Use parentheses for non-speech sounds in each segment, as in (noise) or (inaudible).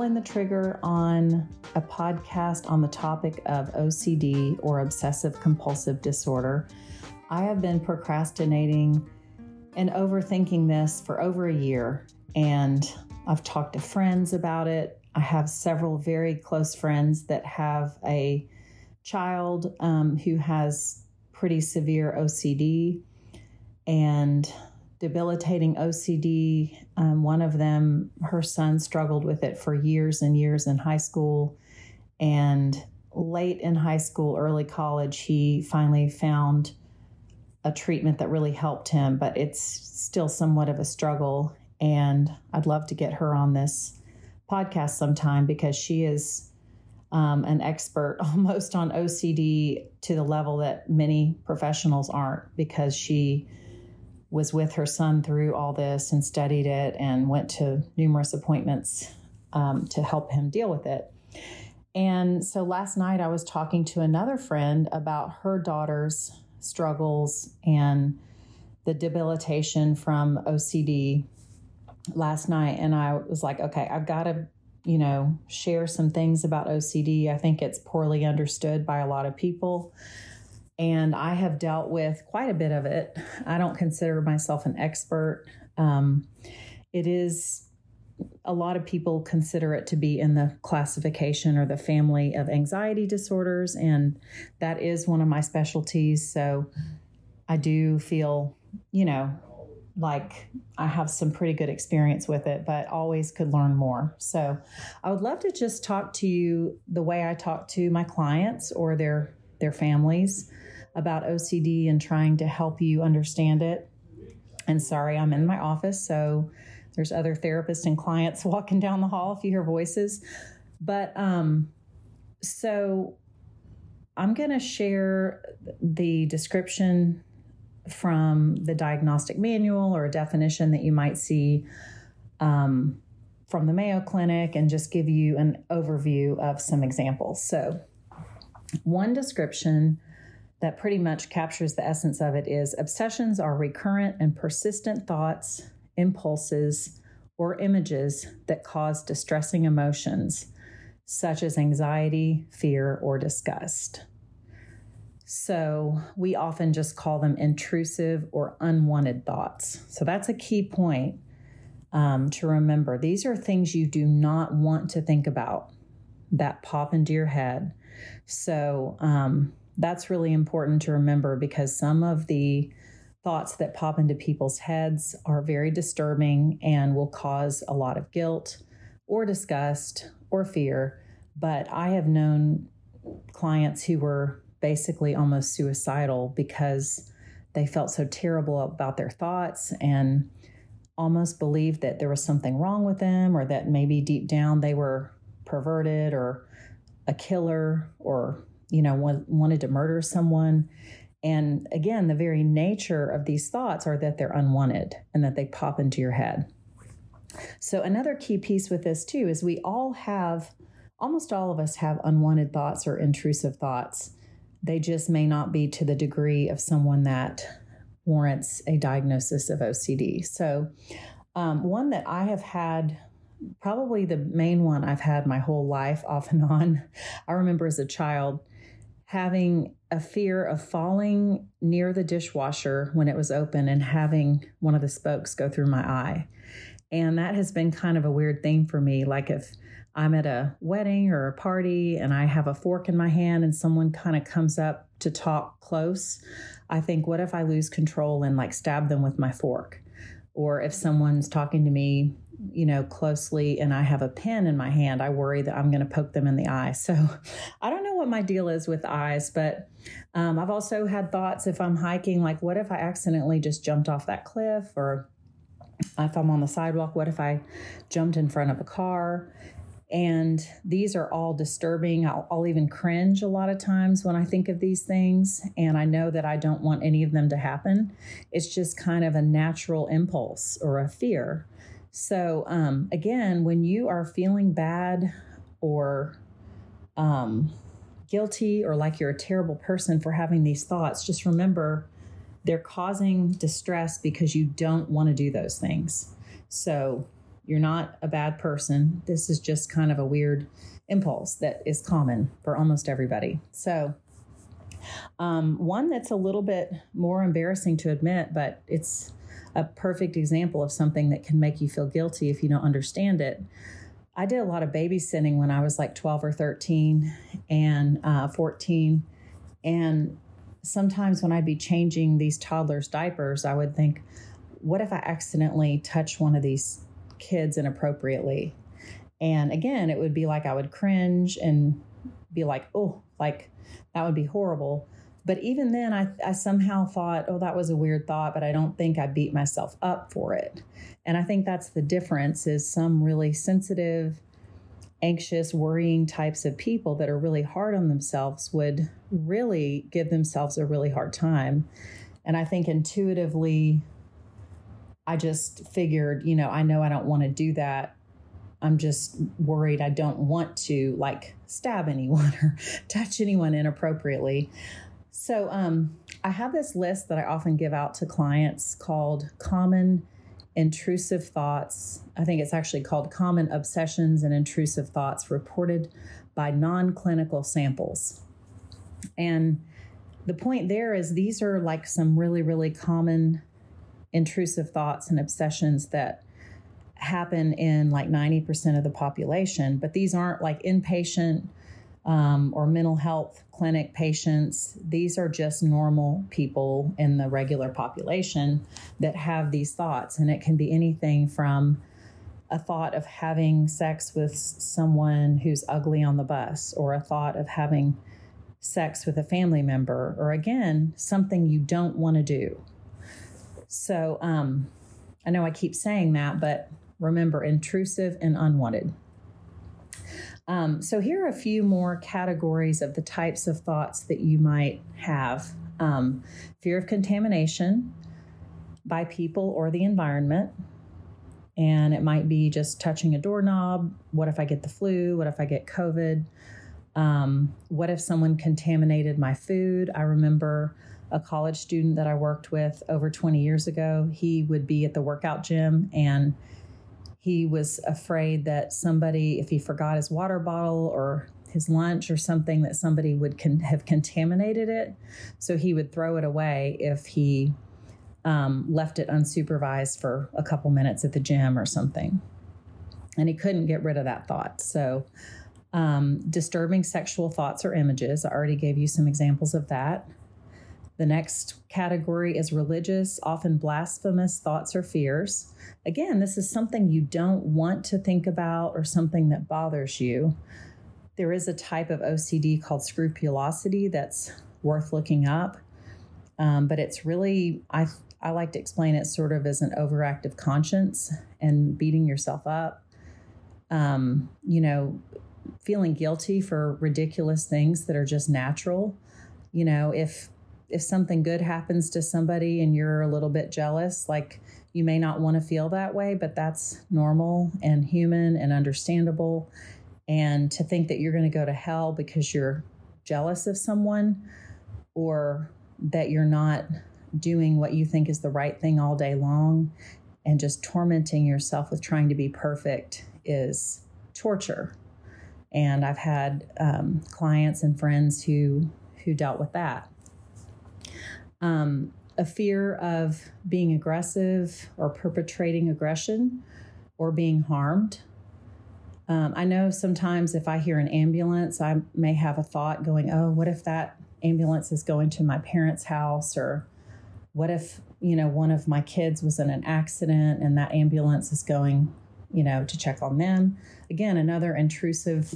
pulling the trigger on a podcast on the topic of OCD or obsessive compulsive disorder. I have been procrastinating and overthinking this for over a year, and I've talked to friends about it. I have several very close friends that have a child um, who has pretty severe OCD and debilitating OCD. Um, one of them, her son struggled with it for years and years in high school. And late in high school, early college, he finally found a treatment that really helped him, but it's still somewhat of a struggle. And I'd love to get her on this podcast sometime because she is um, an expert (laughs) almost on OCD to the level that many professionals aren't because she was with her son through all this and studied it and went to numerous appointments um, to help him deal with it. And so last night I was talking to another friend about her daughter's struggles and the debilitation from OCD last night. And I was like, okay, I've got to, you know, share some things about OCD. I think it's poorly understood by a lot of people and I have dealt with quite a bit of it. I don't consider myself an expert. Um, it is a lot of people consider it to be in the classification or the family of anxiety disorders, and that is one of my specialties. So I do feel, you know, like I have some pretty good experience with it, but always could learn more. So I would love to just talk to you the way I talk to my clients or their their families about OCD and trying to help you understand it. And sorry, I'm in my office, so there's other therapists and clients (laughs) walking down the hall if you hear voices. But um, so I'm going to share the description from the diagnostic manual or a definition that you might see um, from the Mayo Clinic and just give you an overview of some examples. So, one description that pretty much captures the essence of it is obsessions are recurrent and persistent thoughts, impulses, or images that cause distressing emotions such as anxiety, fear, or disgust. So, we often just call them intrusive or unwanted thoughts. So, that's a key point um, to remember. These are things you do not want to think about that pop into your head. So, um, that's really important to remember because some of the thoughts that pop into people's heads are very disturbing and will cause a lot of guilt or disgust or fear. But I have known clients who were basically almost suicidal because they felt so terrible about their thoughts and almost believed that there was something wrong with them or that maybe deep down they were perverted or a killer or you know, wanted to murder someone. And again, the very nature of these thoughts are that they're unwanted and that they pop into your head. So, another key piece with this too is we all have, almost all of us have unwanted thoughts or intrusive thoughts. They just may not be to the degree of someone that warrants a diagnosis of OCD. So, um, one that I have had probably the main one I've had my whole life off and on. (laughs) I remember as a child having a fear of falling near the dishwasher when it was open and having one of the spokes go through my eye. And that has been kind of a weird thing for me. Like if I'm at a wedding or a party and I have a fork in my hand and someone kind of comes up to talk close, I think, what if I lose control and like stab them with my fork? Or if someone's talking to me you know, closely and I have a pen in my hand, I worry that I'm going to poke them in the eye. So (laughs) I don't know what my deal is with eyes, but um, I've also had thoughts if I'm hiking, like, what if I accidentally just jumped off that cliff? Or if I'm on the sidewalk, what if I jumped in front of a car? And these are all disturbing. I'll, I'll, even cringe a lot of times when I think of these things. And I know that I don't want any of them to happen. It's just kind of a natural impulse or a fear. So, um, again, when you are feeling bad or um, guilty or like you're a terrible person for having these thoughts, just remember they're causing distress because you don't want to do those things. So you're not a bad person. This is just kind of a weird impulse that is common for almost everybody. So, um, one that's a little bit more embarrassing to admit, but it's a perfect example of something that can make you feel guilty if you don't understand it. I did a lot of babysitting when I was like 12 or 13 and uh, 14. And sometimes when I'd be changing these toddlers' diapers, I would think, what if I accidentally touch one of these kids inappropriately? And again, it would be like I would cringe and be like, oh, like that would be horrible. But even then, I, I somehow thought, oh, that was a weird thought, but I don't think I beat myself up for it. And I think that's the difference is some really sensitive, anxious, worrying types of people that are really hard on themselves would really give themselves a really hard time. And I think intuitively, I just figured, you know, I know I don't want to do that. I'm just worried I don't want to like stab anyone (laughs) or touch anyone inappropriately. So, um, I have this list that I often give out to clients called Common Intrusive Thoughts. I think it's actually called Common Obsessions and Intrusive Thoughts Reported by Non Clinical Samples. And the point there is these are like some really, really common intrusive thoughts and obsessions that happen in like 90% of the population, but these aren't like inpatient um, or mental health clinic patients. These are just normal people in the regular population that have these thoughts. And it can be anything from a thought of having sex with someone who's ugly on the bus, or a thought of having sex with a family member, or again, something you don't want to do. So um, I know I keep saying that, but remember intrusive and unwanted. Um, so, here are a few more categories of the types of thoughts that you might have um, fear of contamination by people or the environment. And it might be just touching a doorknob. What if I get the flu? What if I get COVID? Um, what if someone contaminated my food? I remember a college student that I worked with over 20 years ago. He would be at the workout gym and he was afraid that somebody, if he forgot his water bottle or his lunch or something, that somebody would con- have contaminated it. So he would throw it away if he um, left it unsupervised for a couple minutes at the gym or something. And he couldn't get rid of that thought. So, um, disturbing sexual thoughts or images. I already gave you some examples of that. The next category is religious, often blasphemous thoughts or fears. Again, this is something you don't want to think about or something that bothers you. There is a type of OCD called scrupulosity that's worth looking up, um, but it's really, I, I like to explain it sort of as an overactive conscience and beating yourself up. Um, you know, feeling guilty for ridiculous things that are just natural. You know, if if something good happens to somebody and you're a little bit jealous, like you may not want to feel that way, but that's normal and human and understandable. And to think that you're going to go to hell because you're jealous of someone or that you're not doing what you think is the right thing all day long and just tormenting yourself with trying to be perfect is torture. And I've had um, clients and friends who who dealt with that um, a fear of being aggressive or perpetrating aggression or being harmed. Um, I know sometimes if I hear an ambulance, I may have a thought going, oh, what if that ambulance is going to my parents' house? Or what if, you know, one of my kids was in an accident and that ambulance is going, you know, to check on them? Again, another intrusive,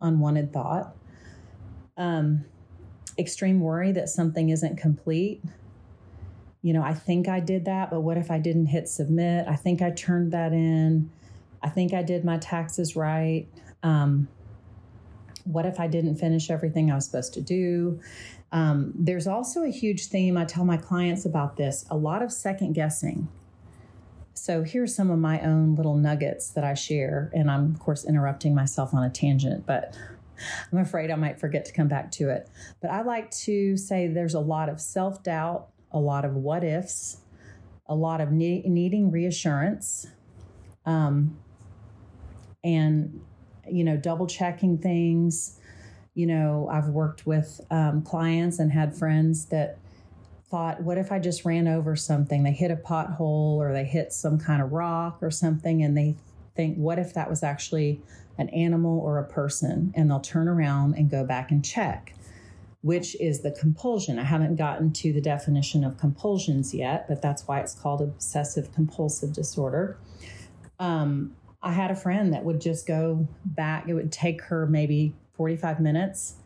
unwanted thought. Um, extreme worry that something isn't complete. You know, I think I did that, but what if I didn't hit submit? I think I turned that in. I think I did my taxes right. Um, what if I didn't finish everything I was supposed to do? Um, there's also a huge theme. I tell my clients about this a lot of second guessing. So here's some of my own little nuggets that I share. And I'm, of course, interrupting myself on a tangent, but I'm afraid I might forget to come back to it. But I like to say there's a lot of self doubt, a lot of what ifs, a lot of ne- needing reassurance, Um, and, you know, double checking things. You know, I've worked with um, clients and had friends that thought, what if I just ran over something? They hit a pothole or they hit some kind of rock or something, and they think, what if that was actually an animal or a person? And they'll turn around and go back and check, which is the compulsion. I haven't gotten to the definition of compulsions yet, but that's why it's called obsessive compulsive disorder. Um, I had a friend that would just go back, it would take her maybe 45 minutes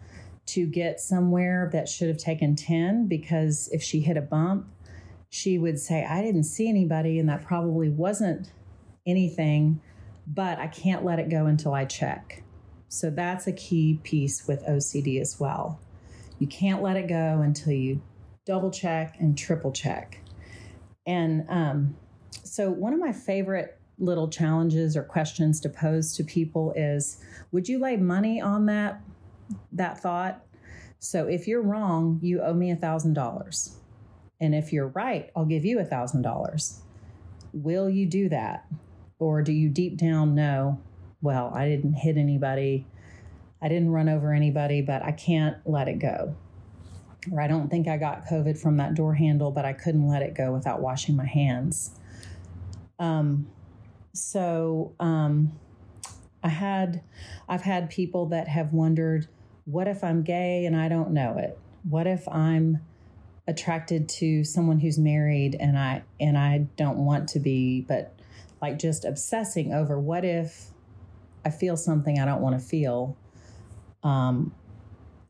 to get somewhere that should have taken 10 because if she hit a bump, she would say, I didn't see anybody, and that probably wasn't anything, but I can't let it go until I check. So that's a key piece with OCD as well. You can't let it go until you double check and triple check. And um, so, one of my favorite little challenges or questions to pose to people is would you lay money on that that thought so if you're wrong you owe me a thousand dollars and if you're right i'll give you a thousand dollars will you do that or do you deep down know well i didn't hit anybody i didn't run over anybody but i can't let it go or i don't think i got covid from that door handle but i couldn't let it go without washing my hands um, so um, I had, I've had people that have wondered, what if I'm gay and I don't know it? What if I'm attracted to someone who's married and I and I don't want to be, but like just obsessing over what if I feel something I don't want to feel, um,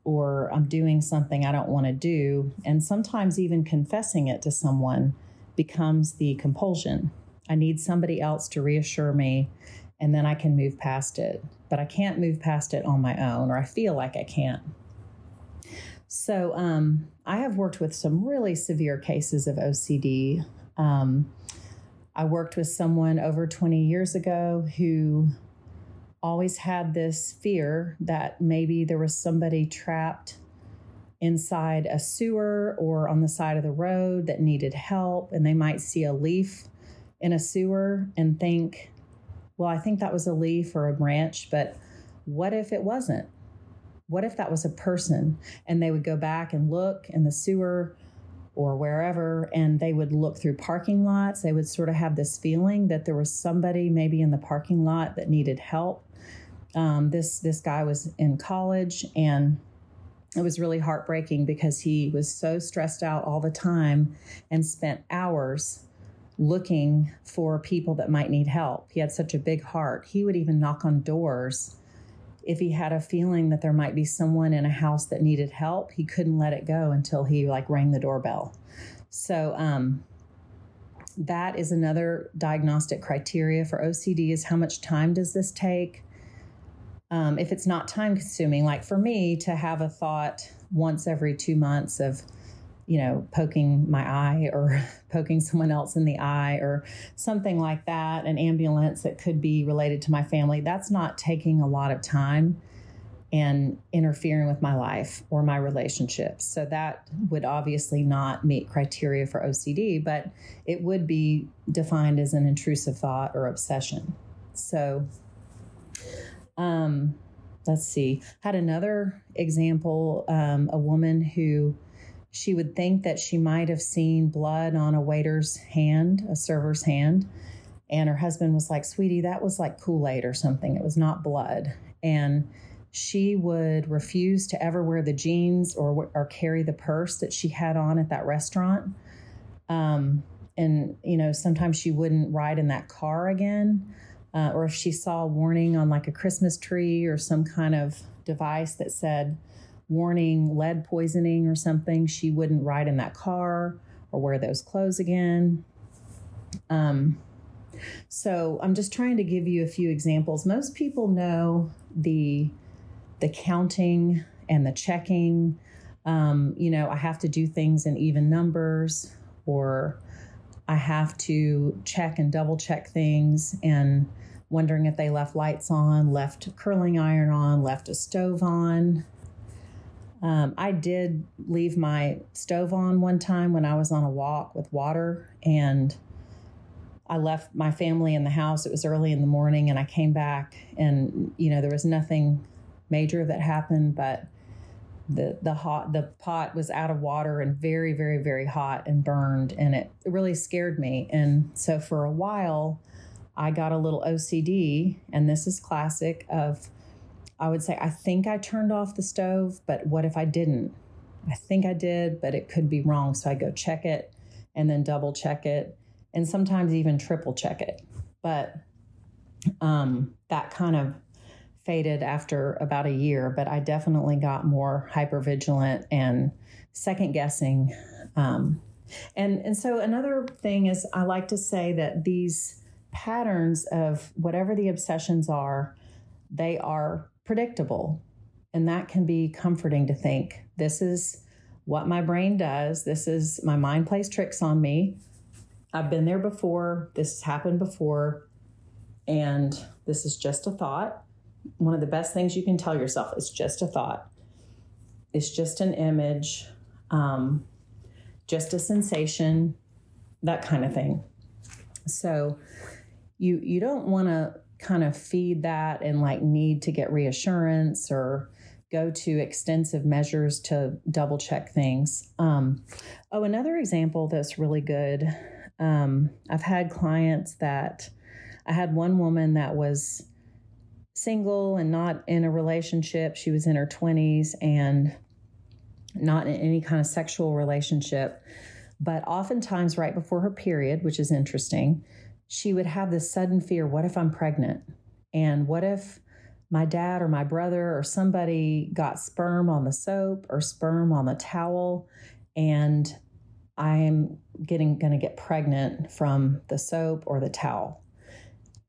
or I'm doing something I don't want to do, and sometimes even confessing it to someone becomes the compulsion. I need somebody else to reassure me, and then I can move past it. But I can't move past it on my own, or I feel like I can't. So um, I have worked with some really severe cases of OCD. Um, I worked with someone over 20 years ago who always had this fear that maybe there was somebody trapped inside a sewer or on the side of the road that needed help, and they might see a leaf in a sewer and think, well, I think that was a leaf or a branch, but what if it wasn't? What if that was a person? And they would go back and look in the sewer or wherever, and they would look through parking lots. They would sort of have this feeling that there was somebody maybe in the parking lot that needed help. Um, this this guy was in college, and it was really heartbreaking because he was so stressed out all the time and spent hours looking for people that might need help. He had such a big heart. He would even knock on doors if he had a feeling that there might be someone in a house that needed help. He couldn't let it go until he like rang the doorbell. So um, that is another diagnostic criteria for OCD is how much time does this take? Um, if it's not time consuming, like for me to have a thought once every two months of you know, poking my eye or (laughs) poking someone else in the eye or something like that, an ambulance that could be related to my family, that's not taking a lot of time and interfering with my life or my relationships. So that would obviously not meet criteria for OCD, but it would be defined as an intrusive thought or obsession. So, um, let's see. Had another example, um, a woman who she would think that she might have seen blood on a waiter's hand, a server's hand. And her husband was like, Sweetie, that was like Kool Aid or something. It was not blood. And she would refuse to ever wear the jeans or, or carry the purse that she had on at that restaurant. Um, and, you know, sometimes she wouldn't ride in that car again. Uh, or if she saw a warning on like a Christmas tree or some kind of device that said, warning lead poisoning or something, she wouldn't ride in that car or wear those clothes again. Um, so I'm just trying to give you a few examples. Most people know the the counting and the checking. Um, you know, I have to do things in even numbers, or I have to check and double check things and wondering if they left lights on, left curling iron on, left a stove on. Um, I did leave my stove on one time when I was on a walk with water, and I left my family in the house. It was early in the morning, and I came back, and you know there was nothing major that happened, but the the hot the pot was out of water and very very very hot and burned, and it really scared me. And so for a while, I got a little OCD, and this is classic of I would say I think I turned off the stove, but what if I didn't? I think I did, but it could be wrong. So I go check it and then double check it and sometimes even triple check it. But um, that kind of faded after about a year, but I definitely got more hyper vigilant and second guessing. Um, and and so another thing is I like to say that these patterns of whatever the obsessions are, they are predictable. And that can be comforting to think this is what my brain does. This is my mind plays tricks on me. I've been there before. This has happened before. And this is just a thought. One of the best things you can tell yourself is just a thought. It's just an image, um, just a sensation, that kind of thing. So you you don't want to kind of feed that and like need to get reassurance or go to extensive measures to double check things. Um, oh, another example that's really good. Um, I've had clients that I had one woman that was single and not in a relationship. She was in her 20s and not in any kind of sexual relationship. But oftentimes, right before her period, which is interesting, she would have this sudden fear what if I'm pregnant? And what if my dad or my brother or somebody got sperm on the soap or sperm on the towel and I'm getting going to get pregnant from the soap or the towel.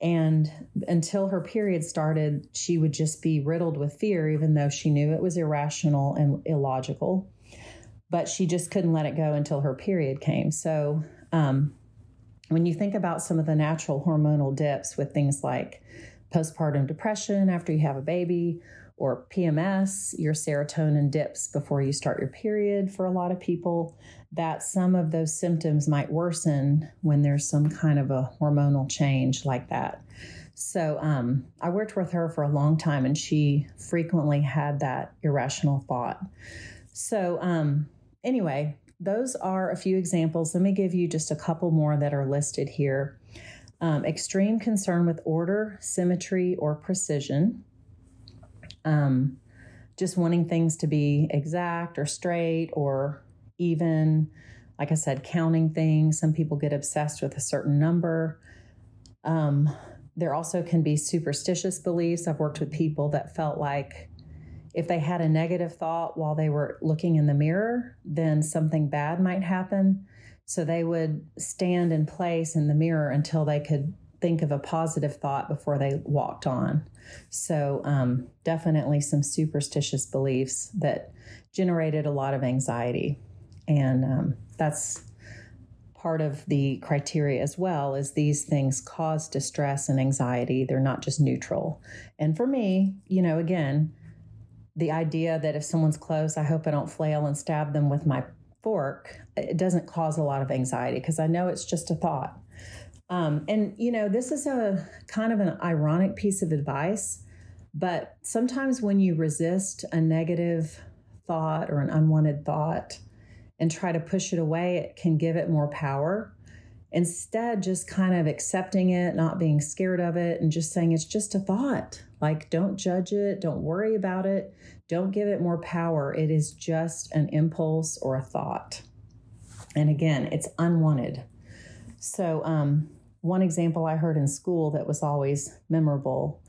And until her period started, she would just be riddled with fear, even though she knew it was irrational and illogical. But she just couldn't let it go until her period came. So, um, when you think about some of the natural hormonal dips with things like postpartum depression after you have a baby or PMS, your serotonin dips before you start your period for a lot of people, that some of those symptoms might worsen when there's some kind of a hormonal change like that. So um, I worked with her for a long time and she frequently had that irrational thought. So, um, anyway, those are a few examples. Let me give you just a couple more that are listed here. Um, extreme concern with order, symmetry, or precision. Um, just wanting things to be exact or straight or even. Like I said, counting things. Some people get obsessed with a certain number. Um, there also can be superstitious beliefs. I've worked with people that felt like if they had a negative thought while they were looking in the mirror, then something bad might happen. So they would stand in place in the mirror until they could think of a positive thought before they walked on. So, um, definitely some superstitious beliefs that generated a lot of anxiety. And um, that's part of the criteria as well is these things cause distress and anxiety they're not just neutral and for me you know again the idea that if someone's close, I hope I don't flail and stab them with my fork, it doesn't cause a lot of anxiety because I know it's just a thought. Um, and, you know, this is a kind of an ironic piece of advice, but sometimes when you resist a negative thought or an unwanted thought and try to push it away, it can give it more power. Instead, just kind of accepting it, not being scared of it, and just saying it's just a thought. Like, don't judge it, don't worry about it, don't give it more power. It is just an impulse or a thought. And again, it's unwanted. So, um, one example I heard in school that was always memorable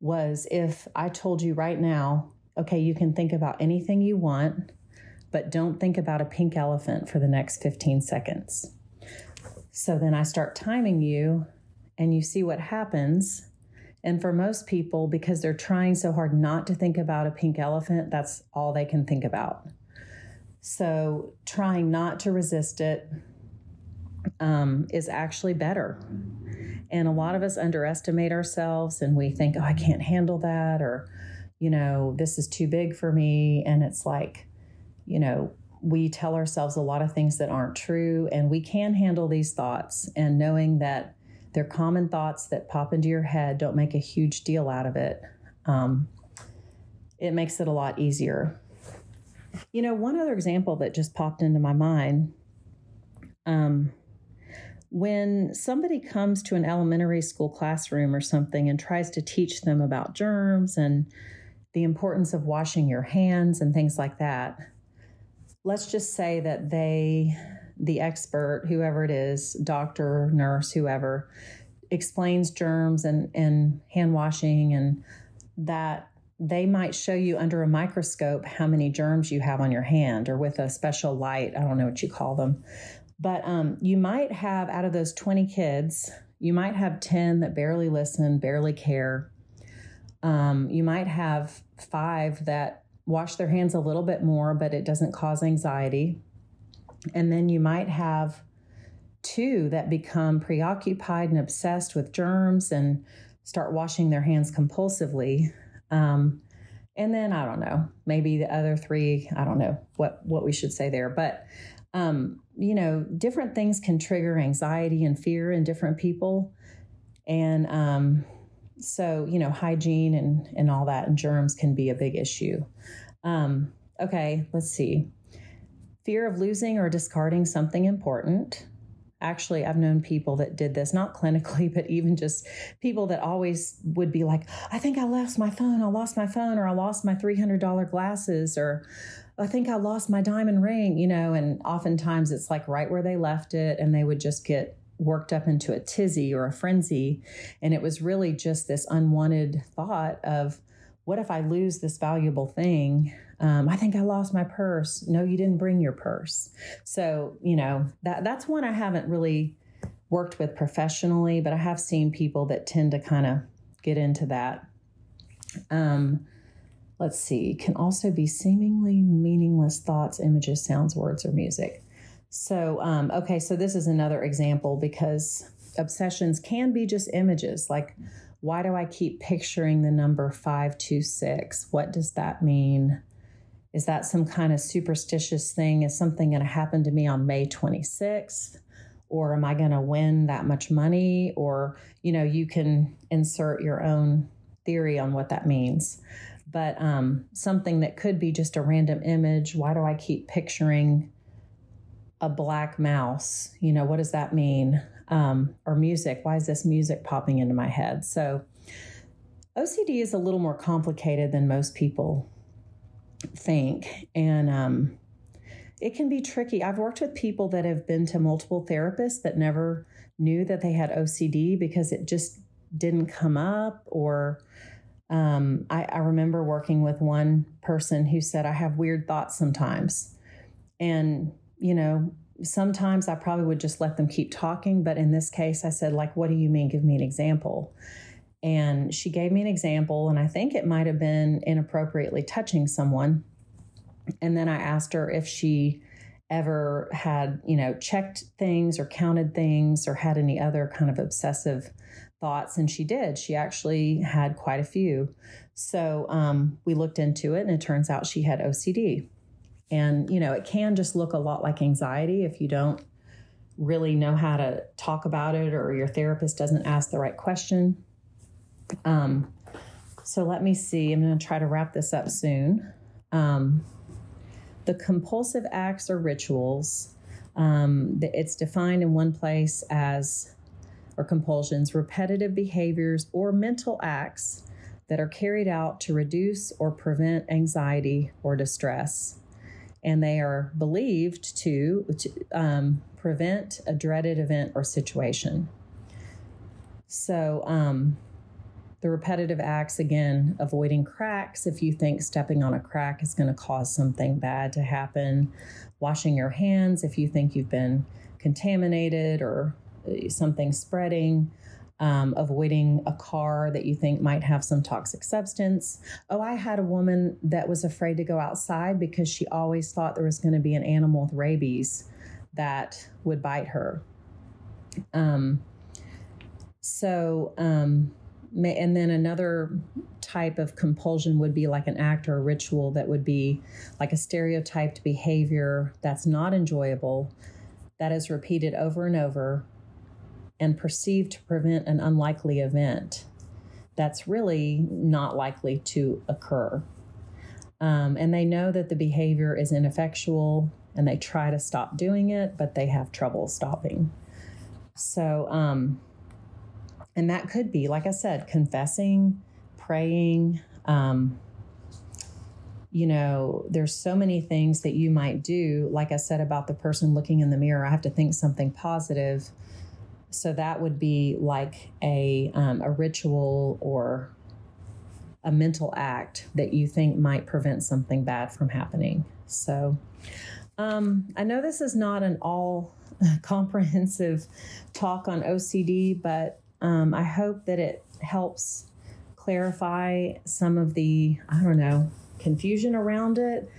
was if I told you right now, okay, you can think about anything you want, but don't think about a pink elephant for the next 15 seconds. So then I start timing you, and you see what happens and for most people, because they're trying so hard not to think about a pink elephant, that's all they can think about. So trying not to resist it um, is actually better. And a lot of us underestimate ourselves and we think, oh, I can't handle that, or, you know, this is too big for me. And it's like, you know, we tell ourselves a lot of things that aren't true, and we can handle these thoughts. And knowing that they're common thoughts that pop into your head, don't make a huge deal out of it. Um, it makes it a lot easier. You know, one other example that just popped into my mind um, when somebody comes to an elementary school classroom or something and tries to teach them about germs and the importance of washing your hands and things like that, let's just say that they, the expert, whoever it is, doctor, nurse, whoever, explains germs and, and hand washing and that they might show you under a microscope how many germs you have on your hand or with a special light. I don't know what you call them. But um, you might have, out of those 20 kids, you might have 10 that barely listen, barely care. Um, you might have five that wash their hands a little bit more, but it doesn't cause anxiety. And then you might have two that become preoccupied and obsessed with germs and start washing their hands compulsively. Um, and then I don't know, maybe the other three, I don't know what what we should say there, but um, you know, different things can trigger anxiety and fear in different people, and um, so you know, hygiene and and all that and germs can be a big issue. Um, okay, let's see. Fear of losing or discarding something important actually i've known people that did this not clinically (laughs) but even just people that always would be like i think i lost my phone i lost my phone or i lost my $300 glasses or i think i lost my diamond ring you know and oftentimes it's like right where they left it and they would just get worked up into a tizzy or a frenzy and it was really just this unwanted thought of what if i lose this valuable thing um, I think I lost my purse. No, you didn't bring your purse. So, you know, that that's one I haven't really worked with professionally, but I have seen people that tend to kind of get into that. Um, let's see, can also be seemingly meaningless thoughts, images, sounds, words, or music. So, um, okay, so this is another example because obsessions can be just images. Like, why do I keep picturing the number 526? What does that mean? Is that some kind of superstitious thing? Is something going to happen to me on May 26th? Or am I going to win that much money? Or, you know, you can insert your own theory on what that means. But um, something that could be just a random image. Why do I keep picturing a black mouse? You know, what does that mean? Um, or music. Why is this music popping into my head? So, OCD is a little more complicated than most people think. And um, it can be tricky. I've worked with people that have been to multiple therapists that never knew that they had OCD because it just didn't come up or um, I, I, remember working with one person who said, I have weird thoughts sometimes. And, you know, sometimes I probably would just let them keep talking. But in this case, I said, like, what do you mean? Give me an example. And she gave me an example, and I think it might have been inappropriately touching someone. And then I asked her if she ever had, you know, checked things or counted things or had any other kind of obsessive thoughts. And she did. She actually had quite a few. So um, we looked into it, and it turns out she had OCD. And, you know, it can just look a lot like anxiety if you don't really know how to talk about it or your therapist doesn't ask the right question. Um, so let me see. I'm going to try to wrap this up soon. Um, the compulsive acts or rituals, um, it's defined in one place as, or compulsions, repetitive behaviors or mental acts that are carried out to reduce or prevent anxiety or distress. And they are believed to, to um, prevent a dreaded event or situation. So, um, the repetitive acts, again, avoiding cracks if you think stepping on a crack is going to cause something bad to happen, washing your hands if you think you've been contaminated or uh, something spreading. Um, avoiding a car that you think might have some toxic substance. Oh, I had a woman that was afraid to go outside because she always thought there was going to be an animal with rabies that would bite her. Um, so, um, and then another type of compulsion would be like an act or a ritual that would be like a stereotyped behavior that's not enjoyable, that is repeated over and over, and perceived to prevent an unlikely event that's really not likely to occur. Um, and they know that the behavior is ineffectual and they try to stop doing it, but they have trouble stopping. So, um, and that could be, like I said, confessing, praying. Um, you know, there's so many things that you might do. Like I said about the person looking in the mirror, I have to think something positive. So that would be like a um, a ritual or a mental act that you think might prevent something bad from happening. So um, I know this is not an all (laughs) comprehensive talk on OCD, but um, I hope that it helps clarify some of the, I don't know, confusion around it.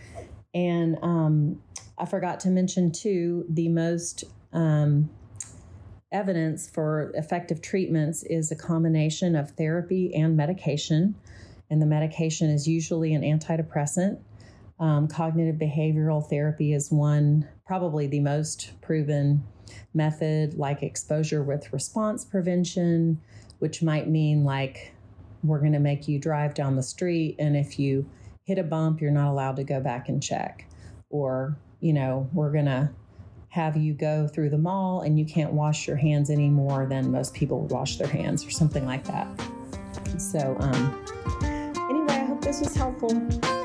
And um, I forgot to mention, too, the most um, evidence for effective treatments is a combination of therapy and medication and the medication is usually an antidepressant. Um, cognitive behavioral therapy is one, probably the most proven method, like exposure with response prevention, which might mean like we're going to make you drive down the street, and if you hit a bump, you're not allowed to go back and check. Or, you know, we're going to have you go through the mall and you can't wash your hands any more than most people wash their hands, or something like that. So, um, anyway, I hope this was helpful.